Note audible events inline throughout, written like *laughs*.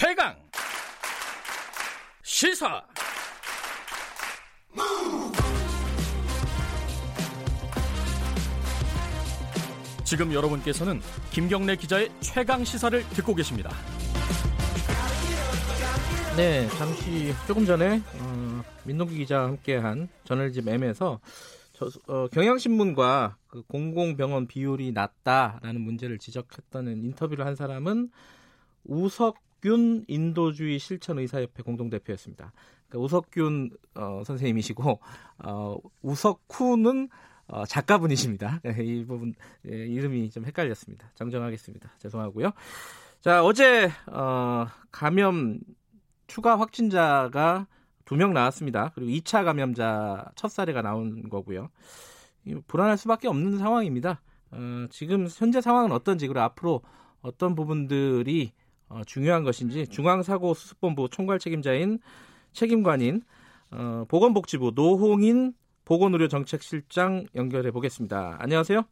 최강 시사 지금 여러분께서는 김경래 기자의 최강 시사를 듣고 계십니다. 네, 잠시 조금 전에 어, 민동기 기자와 함께한 저널집 M에서 저, 어, 경향신문과 그 공공병원 비율이 낮다라는 문제를 지적했다는 인터뷰를 한 사람은 우석 균 인도주의 실천 의사협회 공동대표였습니다. 그러니까 우석균 어, 선생님이시고 어, 우석쿠는 어, 작가분이십니다. *laughs* 이 부분 예, 이름이 좀 헷갈렸습니다. 정정하겠습니다. 죄송하고요. 자 어제 어, 감염 추가 확진자가 두 명 나왔습니다. 그리고 2차 감염자 첫 사례가 나온 거고요. 불안할 수밖에 없는 상황입니다. 어, 지금 현재 상황은 어떤지 그리고 앞으로 어떤 부분들이 어, 중요한 것인지 중앙사고수습본부 총괄 책임자인 책임관인 어, 보건복지부 노홍인 보건의료정책실장 연결해 보겠습니다. 안녕하세요.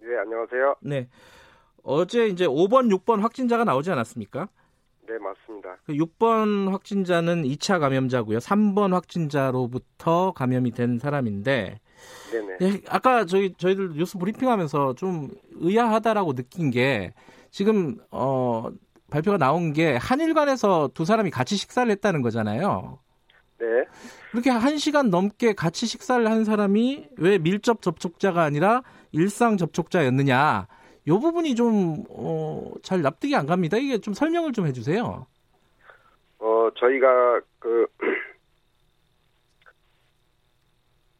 네, 안녕하세요. 네. 어제 이제 5번, 6번 확진자가 나오지 않았습니까? 네, 맞습니다. 그 6번 확진자는 2차 감염자고요. 3번 확진자로부터 감염이 된 사람인데 네네. 네, 아까 저희 저희들 뉴스 브리핑하면서 좀 의아하다라고 느낀 게 지금 어 발표가 나온 게 한일관에서 두 사람이 같이 식사를 했다는 거잖아요. 네. 그렇게 한 시간 넘게 같이 식사를 한 사람이 왜 밀접 접촉자가 아니라 일상 접촉자였느냐? 이 부분이 좀, 어, 잘 납득이 안 갑니다. 이게 좀 설명을 좀 해주세요. 어, 저희가 그, *clears throat*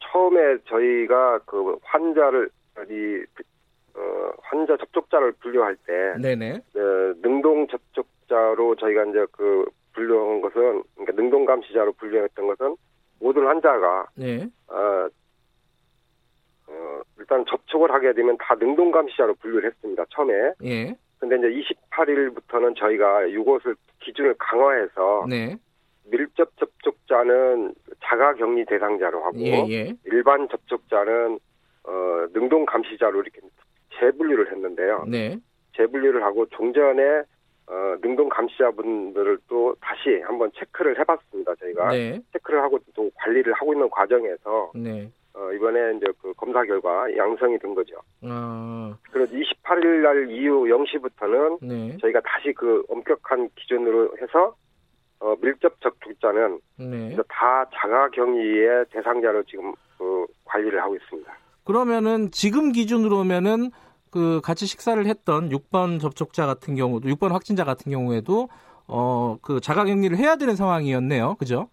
처음에 저희가 그 환자를, 이, 어, 환자 접촉자를 분류할 때, 네네. 어, 능동 접촉자로 저희가 이제 그 분류한 것은, 그러니까 능동 감시자로 분류했던 것은 모든 환자가, 네. 어, 어, 일단 접촉을 하게 되면 다 능동 감시자로 분류를 했습니다. 처음에. 예. 근데 이제 28일부터는 저희가 이것을 기준을 강화해서 네. 밀접 접촉자는 자가 격리 대상자로 하고 예, 예. 일반 접촉자는 어, 능동 감시자로 이렇게 재분류를 했는데요. 네. 재분류를 하고 종전에 어, 능동 감시자분들을 또 다시 한번 체크를 해봤습니다. 저희가 네. 체크를 하고 또 관리를 하고 있는 과정에서 네. 어, 이번에 이제 그 검사 결과 양성이 된 거죠. 어, 그래서 28일 날 이후 0시부터는 네. 저희가 다시 그 엄격한 기준으로 해서 어, 밀접 접촉자는 네. 다 자가격리의 대상자로 지금 그 관리를 하고 있습니다. 그러면은 지금 기준으로면은 그 같이 식사를 했던 6번 접촉자 같은 경우도 6번 확진자 같은 경우에도 어 그 자가 격리를 해야 되는 상황이었네요. 그죠?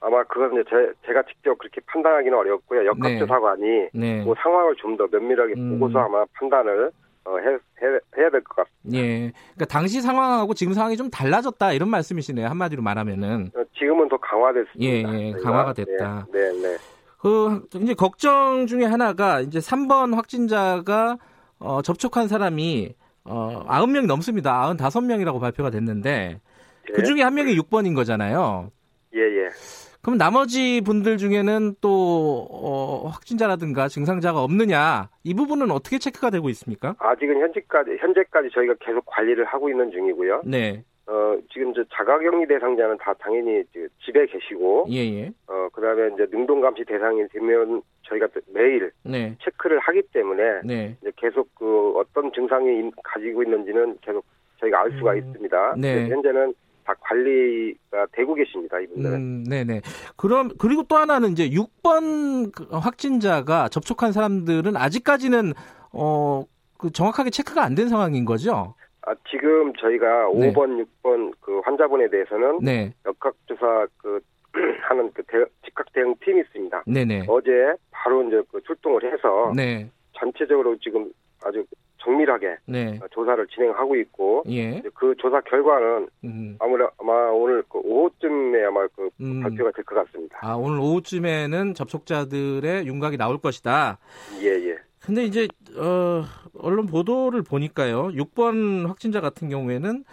아마 그건 이제 제, 제가 직접 그렇게 판단하기는 어렵고요. 역학조사관이 네. 그 상황을 좀 더 면밀하게 음. 보고서 아마 판단을 어, 해, 해, 해야 될 것 같습니다. 예. 그러니까 당시 상황하고 지금 상황이 좀 달라졌다 이런 말씀이시네요. 한마디로 말하면은. 어, 지금은 더 강화됐습니다. 예, 예. 강화가 됐다. 네, 네. 네. 그 이제 걱정 중에 하나가 이제 3번 확진자가 어, 접촉한 사람이 어, 90명이 넘습니다. 95명이라고 발표가 됐는데 예. 그 중에 한 명이 6번인 거잖아요. 예, 예. 그럼 나머지 분들 중에는 또 어, 확진자라든가 증상자가 없느냐 이 부분은 어떻게 체크가 되고 있습니까? 아직은 현재까지 현재까지 저희가 계속 관리를 하고 있는 중이고요. 네, 어, 지금 저 자가격리 대상자는 다 당연히 집에 계시고, 예 예, 어, 그 다음에 이제 능동감시 대상이 되면 저희가 또 매일 네, 체크를 하기 때문에 네, 이제 계속 그 어떤 증상이 인- 가지고 있는지는 계속 저희가 알 수가 음, 있습니다. 네. 현재는 다 관리가 되고 계십니다, 이분들은. 음, 네네. 그럼 그리고 또 하나는 이제 6번 그 확진자가 접촉한 사람들은 아직까지는 어. 그 정확하게 체크가 안 된 상황인 거죠? 아, 지금 저희가 네. 5번, 6번 그 환자분에 대해서는 네, 역학조사 그 *clears throat* 하는 그 대, 즉각 대응 팀이 있습니다. 네네, 어제 바로 이제 그 출동을 해서 네, 전체적으로 지금 아주 정밀하게 네, 조사를 진행하고 있고 예, 그 조사 결과는 음, 아무래 아마 오늘 그 오후쯤에 아마 그 음. 발표가 될 것 같습니다. 아 오늘 오후쯤에는 접촉자들의 윤곽이 나올 것이다. 예 예. 근데 이제 어, 언론 보도를 보니까요. 6번 확진자 같은 경우에는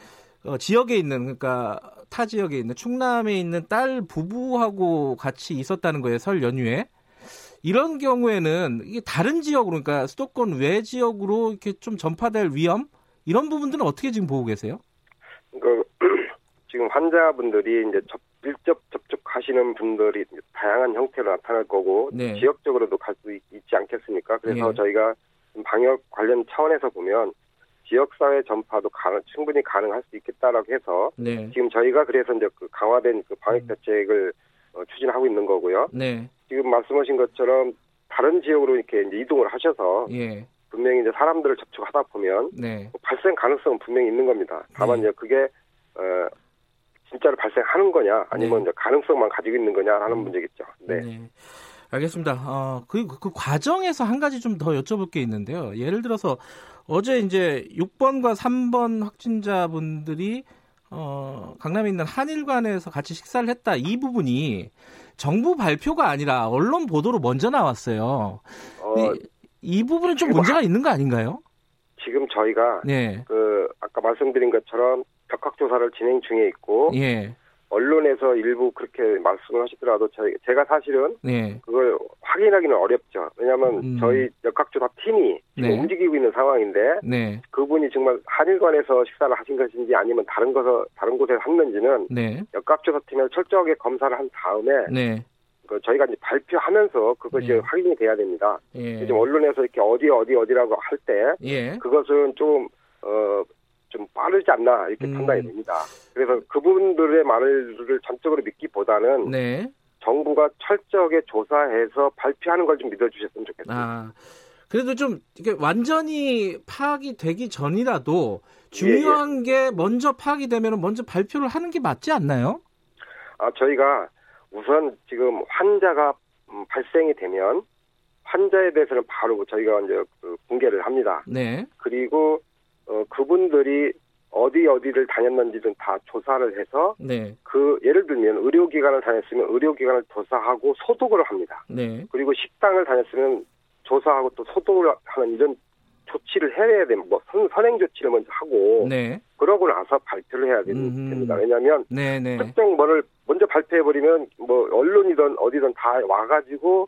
어, 지역에 있는 그러니까 타 지역에 있는 충남에 있는 딸 부부하고 같이 있었다는 거예요. 설 연휴에. 이런 경우에는 이게 다른 지역으로 그러니까 수도권 외 지역으로 이렇게 좀 전파될 위험 이런 부분들은 어떻게 지금 보고 계세요? 그 *clears throat* 지금 환자분들이 이제 접, 밀접 접촉하시는 분들이 다양한 형태로 나타날 거고 네. 지역적으로도 갈 수 있지 않겠습니까? 그래서 예. 저희가 방역 관련 차원에서 보면 지역사회 전파도 가능, 충분히 가능할 수 있겠다라고 해서 네. 지금 저희가 그래서 이제 그 강화된 그 방역 대책을 어, 추진하고 있는 거고요. 네. 지금 말씀하신 것처럼 다른 지역으로 이렇게 이제 이동을 하셔서 예. 분명히 이제 사람들을 접촉하다 보면 네. 발생 가능성은 분명히 있는 겁니다. 다만 네. 이제 그게 어, 진짜로 발생하는 거냐 아니면 네. 이제 가능성만 가지고 있는 거냐라는 음. 문제겠죠. 네. 알겠습니다. 어, 그, 그 과정에서 한 가지 좀 더 여쭤볼 게 있는데요. 예를 들어서 어제 이제 6번과 3번 확진자분들이 어, 강남에 있는 한일관에서 같이 식사를 했다. 이 부분이 정부 발표가 아니라 언론 보도로 먼저 나왔어요. 어, 이, 이 부분은 좀 문제가 있는 거 아닌가요? 지금 저희가 네. 그 아까 말씀드린 것처럼 벽학 조사를 진행 중에 있고 예. 언론에서 일부 그렇게 말씀을 하시더라도 제가 사실은 네. 그걸 확인하기는 어렵죠. 왜냐하면 음. 저희 역학조사 팀이 지금 네. 움직이고 있는 상황인데 네. 그분이 정말 한일관에서 식사를 하신 것인지 아니면 다른 곳서 다른 곳에서 했는지는 네. 역학조사 팀에서 철저하게 검사를 한 다음에 네. 그 저희가 이제 발표하면서 그것이 네. 확인이 돼야 됩니다. 예. 지금 언론에서 이렇게 어디 어디 어디라고 할때 예. 그것은 좀 어. 좀 빠르지 않나 이렇게 음. 판단이 됩니다. 그래서 그분들의 말을 전적으로 믿기보다는 네. 정부가 철저하게 조사해서 발표하는 걸 좀 믿어주셨으면 좋겠습니다. 아, 그래도 좀 이게 완전히 파악이 되기 전이라도 예, 중요한 게 먼저 파악이 되면 먼저 발표를 하는 게 맞지 않나요? 아, 저희가 우선 지금 환자가 음, 발생이 되면 환자에 대해서는 바로 저희가 이제 그 공개를 합니다. 네. 그리고 어, 그분들이 어디 어디를 다녔는지는 다 조사를 해서 네. 그 예를 들면 의료기관을 다녔으면 의료기관을 조사하고 소독을 합니다. 네. 그리고 식당을 다녔으면 조사하고 또 소독을 하는 이런 조치를 해야 됩니다. 뭐 선, 선행 조치를 먼저 하고 네. 그러고 나서 발표를 해야 됩- 음흠. 됩니다. 왜냐하면 네, 네. 특정 뭐를 먼저 발표해 버리면 뭐 언론이든 어디든 다 와가지고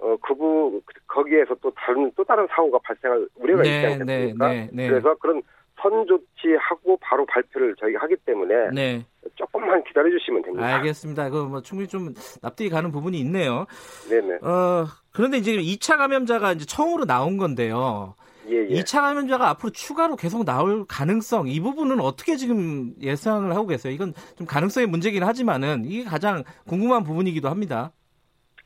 어 그부 거기에서 또 다른 또 다른 사고가 발생할 우려가 있지 네, 네, 않겠습니까? 네, 네. 그래서 그런 선 조치하고 바로 발표를 저희가 하기 때문에 네. 조금만 기다려 주시면 됩니다. 알겠습니다. 그뭐 충분히 좀 납득이 가는 부분이 있네요. 네네. 어, 그런데 이제 2차 감염자가 이제 처음으로 나온 건데요. 예, 예. 2차 감염자가 앞으로 추가로 계속 나올 가능성 이 부분은 어떻게 지금 예상을 하고 계세요? 이건 좀 가능성의 문제긴 하지만은 이게 가장 궁금한 부분이기도 합니다.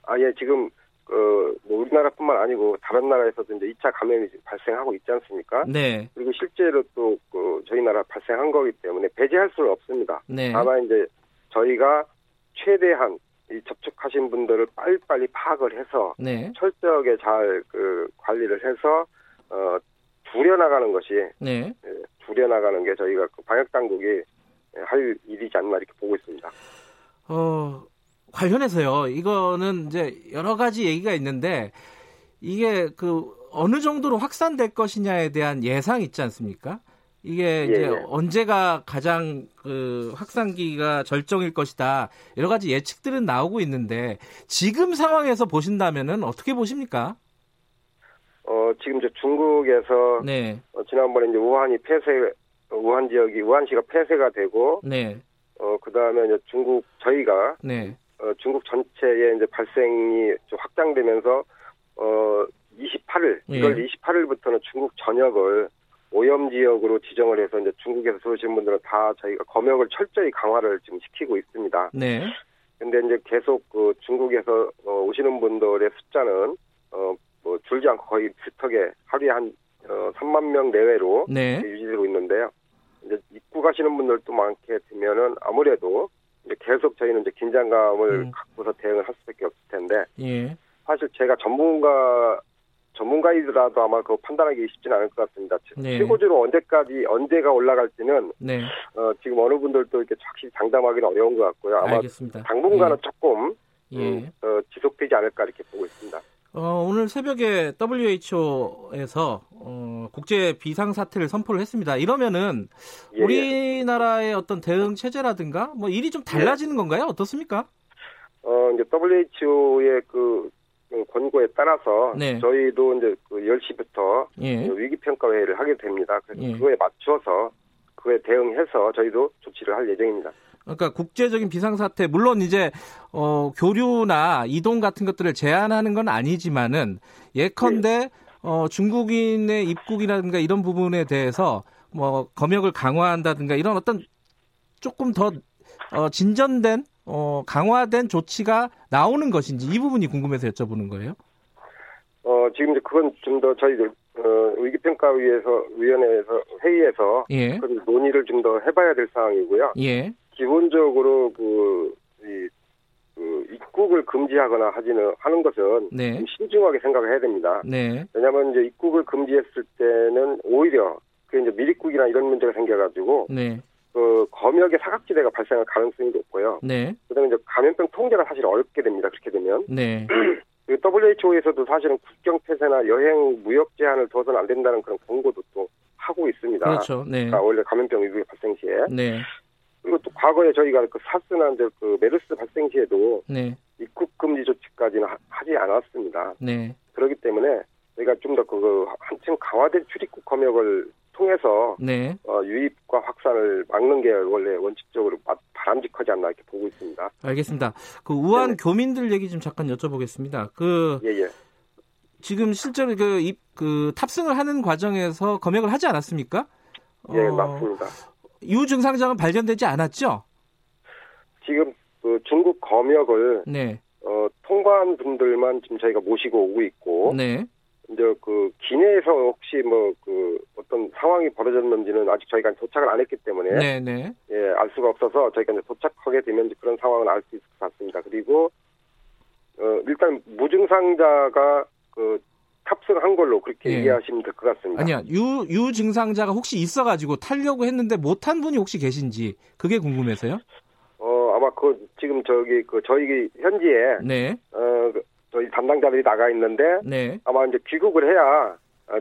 아, 예, 지금, 그, 뭐, 우리나라뿐만 아니고, 다른 나라에서도 이제 2차 감염이 발생하고 있지 않습니까? 네, 그리고 실제로 또, 그, 저희 나라 발생한 거기 때문에 배제할 수는 없습니다. 네, 다만 이제, 저희가 최대한 이 접촉하신 분들을 빨리빨리 파악을 해서, 네, 철저하게 잘, 그, 관리를 해서, 어, 줄여나가는 것이, 네. 예, 줄여나가는 게 저희가 그 방역 당국이 할 일이지 않나 이렇게 보고 있습니다. 어, 관련해서요. 이거는 이제 여러 가지 얘기가 있는데 이게 그 어느 정도로 확산될 것이냐에 대한 예상 있지 않습니까? 이게 이제 예, 예. 언제가 가장 그 확산기가 절정일 것이다. 여러 가지 예측들은 나오고 있는데 지금 상황에서 보신다면은 어떻게 보십니까? 어, 지금 이제 중국에서 네, 어, 지난번에 이제 우한이 폐쇄, 어, 우한 지역이 우한시가 폐쇄가 되고, 네, 어, 그 다음에 이제 중국 저희가 네, 어, 중국 전체에 이제 발생이 좀 확장되면서 어, 28일, 예. 1월 28일부터는 중국 전역을 오염 지역으로 지정을 해서 이제 중국에서 들어오신 분들은 다 저희가 검역을 철저히 강화를 지금 시키고 있습니다. 네, 근데 이제 계속 그 중국에서 어, 오시는 분들의 숫자는 어, 뭐 줄지 않고 거의 비슷하게 하루에 한 어, 3만 명 내외로 네, 유지되고 있는데요. 이제 입국 하시는 분들도 많게 되면은 아무래도 이제 계속 저희는 이제 긴장감을 음. 갖고서 대응을 할 수밖에 없을 텐데 예, 사실 제가 전문가 전문가이더라도 아마 그 판단하기 쉽지는 않을 것 같습니다. 네. 최고주로 언제까지 언제가 올라갈지는 네, 어, 지금 어느 분들도 이렇게 확실히 장담하기는 어려운 것 같고요. 아마 알겠습니다. 당분간은 조금 예. 음, 어, 지속되지 않을까 이렇게 보고 있습니다. 어, 오늘 새벽에 WHO에서 어, 국제 비상 사태를 선포를 했습니다. 이러면은 예, 예. 우리나라의 어떤 대응 체제라든가 뭐 일이 좀 달라지는 건가요? 어떻습니까? 어, 이제 WHO의 그 권고에 따라서 네. 저희도 이제 그 10시부터 예. 위기 평가 회의를 하게 됩니다. 그래서 예. 그거에 맞춰서 그에 대응해서 저희도 조치를 할 예정입니다. 그러니까 국제적인 비상사태 물론 이제 어, 교류나 이동 같은 것들을 제한하는 건 아니지만은 예컨대 네. 어, 중국인의 입국이라든가 이런 부분에 대해서 뭐 검역을 강화한다든가 이런 어떤 조금 더 어, 진전된 어, 강화된 조치가 나오는 것인지 이 부분이 궁금해서 여쭤보는 거예요. 어, 지금 이제 그건 좀 더 저희들 어, 위기평가위에서 위원회에서 회의에서 예. 논의를 좀 더 해봐야 될 상황이고요. 예. 기본적으로 그, 이, 그 입국을 금지하거나 하지는 하는 것은 네. 좀 신중하게 생각을 해야 됩니다. 네. 왜냐하면 이제 입국을 금지했을 때는 오히려 그 이제 미입국이나 이런 문제가 생겨가지고 네. 그 검역의 사각지대가 발생할 가능성이 높고요. 네. 그다음에 이제 감염병 통제가 사실 어렵게 됩니다. 그렇게 되면. 네. *clears throat* 그 WHO에서도 사실은 국경 폐쇄나 여행 무역 제한을 둬서는 안 된다는 그런 권고도 또 하고 있습니다. 그렇죠. 네. 그러니까 원래 감염병 위기 발생 시에. 네. 그리고 또 과거에 저희가 그 사스나 이제 그 메르스 발생 시에도 네. 입국 금지 조치까지는 하, 지 않았습니다. 네. 그렇기 때문에 저희가 좀 더 그 한층 강화된 출입국 검역을 통해서 네. 어, 유입과 확산을 막는 게 원래 원칙적으로 바람직하지 않나 이렇게 보고 있습니다. 알겠습니다. 그 우한 네. 교민들 얘기 좀 잠깐 여쭤보겠습니다. 그 예, 예. 지금 실제로 그, 입, 그 탑승을 하는 과정에서 검역을 하지 않았습니까? 예, 어, 맞습니다. 유 증상자는 발견되지 않았죠? 지금 그 중국 검역을 네. 어, 통과한 분들만 지금 저희가 모시고 오고 있고 네. 이제 그 기내에서 혹시 뭐 그 어떤 상황이 벌어졌는지는 아직 저희가 도착을 안 했기 때문에 네네. 네. 예, 알 수가 없어서 저희가 이제 도착하게 되면 그런 상황을 알 수 있을 것 같습니다. 그리고 어 일단 무증상자가 그 탑승한 걸로 그렇게 예. 이해하시면 될 것 같습니다. 아니야 유 유 증상자가 혹시 있어가지고 타려고 했는데 못한 분이 혹시 계신지 그게 궁금해서요. 어 아마 그 지금 저기 그 저희 현지에 네. 어그 저희 담당자들이 나가 있는데 네. 아마 이제 귀국을 해야 어,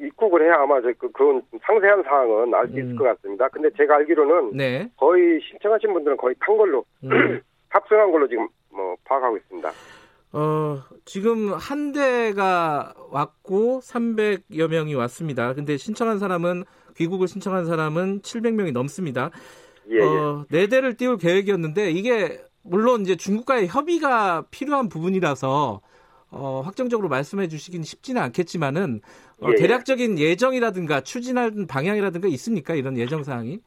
입국을 해야 아마 그 그런 상세한 사항은 알 수 있을 음. 것 같습니다. 근데 제가 알기로는 네. 거의 신청하신 분들은 거의 탄 걸로 음. *clears throat* 탑승한 걸로 지금 뭐 파악하고 있습니다. 어, 지금 한 대가 왔고 300여 명이 왔습니다. 근데 신청한 사람은 귀국을 신청한 사람은 700명이 넘습니다. 예, 어, 예. 네 대를 띄울 계획이었는데 이게 물론 이제 중국과의 협의가 필요한 부분이라서 어, 확정적으로 말씀해 주시긴 쉽지는 않겠지만은 어, 예. 대략적인 예정이라든가 추진할 방향이라든가 있습니까? 이런 예정 사항이?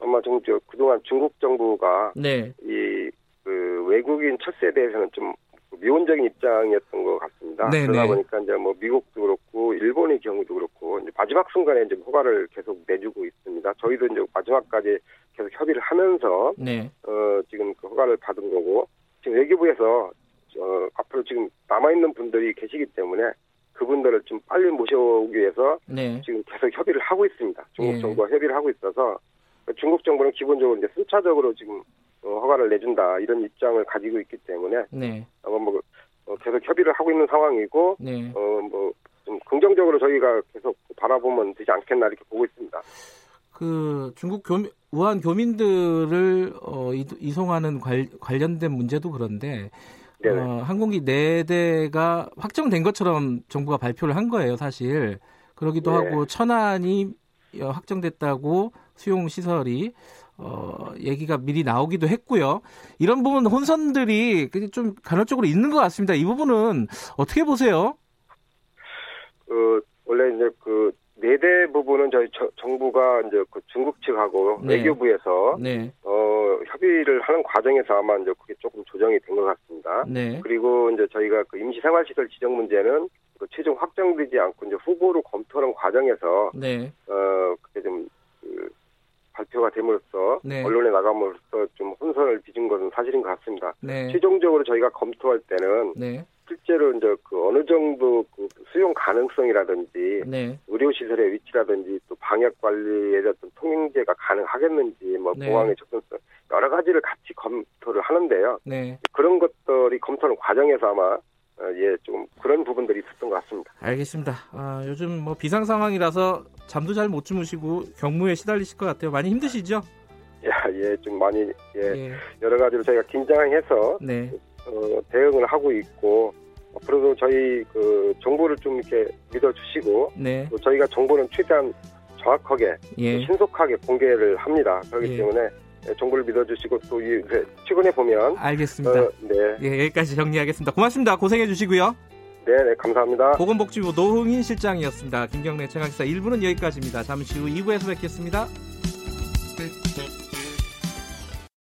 아마 좀 저, 그동안 중국 정부가 네. 이그 외국인 철새에 대해서는 좀 미온적인 입장이었던 것 같습니다. 네네. 그러다 네. 보니까 이제 뭐 미국도 그렇고 일본의 경우도 그렇고 이제 마지막 순간에 이제 허가를 계속 내주고 있습니다. 저희도 이제 마지막까지 계속 협의를 하면서 네. 어 지금 그 허가를 받은 거고 지금 외교부에서 어 앞으로 지금 남아 있는 분들이 계시기 때문에 그분들을 좀 빨리 모셔오기 위해서 네. 지금 계속 협의를 하고 있습니다. 중국 네. 정부와 협의를 하고 있어서 중국 정부는 기본적으로 이제 순차적으로 지금 어, 허가를 내준다 이런 입장을 가지고 있기 때문에 네. 아마 뭐 어, 계속 협의를 하고 있는 상황이고 네. 어뭐 좀 긍정적으로 저희가 계속 바라보면 되지 않겠나 이렇게 보고 있습니다. 그 중국 교민 우한 교민들을 어, 이송하는 관, 관련된 문제도 그런데 어, 항공기 4대가 확정된 것처럼 정부가 발표를 한 거예요, 사실. 그러기도 네. 하고 천안이 확정됐다고 수용 시설이 어, 얘기가 미리 나오기도 했고요. 이런 부분 혼선들이 좀 간헐적으로 있는 것 같습니다. 이 부분은 어떻게 보세요? 그 원래 이제 그 네대 부분은 저희 저, 정부가 이제 그 중국 측하고 네. 외교부에서 네. 어 협의를 하는 과정에서 아마 이제 그게 조금 조정이 된 것 같습니다. 네. 그리고 이제 저희가 그 임시생활시설 지정 문제는 그 최종 확정되지 않고 이제 후보로 검토하는 과정에서 네. 어 그게 좀 그, 발표가 됨으로써 네. 언론에 나감으로써 좀 혼선을 빚은 것은 사실인 것 같습니다. 네. 최종적으로 저희가 검토할 때는 네. 실제로 이제 그 어느 정도 그 수용 가능성이라든지 네. 의료 시설의 위치라든지 또 방역 관리에 어떤 통행제가 가능하겠는지 뭐 네. 공항의 접근성 여러 가지를 같이 검토를 하는데요. 네. 그런 것들이 검토하는 과정에서 아마 어, 예, 좀 그런 부분들이 있었던 것 같습니다. 알겠습니다. 아, 요즘 뭐 비상 상황이라서 잠도 잘 못 주무시고 경무에 시달리실 것 같아요. 많이 힘드시죠? 야, 예, 좀 많이 예, 예. 여러 가지로 저희가 긴장해서 네. 어, 대응을 하고 있고 앞으로도 저희 그 정보를 좀 이렇게 믿어주시고 네. 또 저희가 정보는 최대한 정확하게 예. 신속하게 공개를 합니다. 그렇기 예. 때문에 정부를 믿어주시고 또 이, 최근에 보면 알겠습니다. 어, 네. 예, 여기까지 정리하겠습니다. 고맙습니다. 고생해 주시고요. 네, 네, 감사합니다. 보건복지부 노흥인 실장이었습니다. 김경래 최강시사 1부는 여기까지입니다. 잠시 후 2부에서 뵙겠습니다. 네.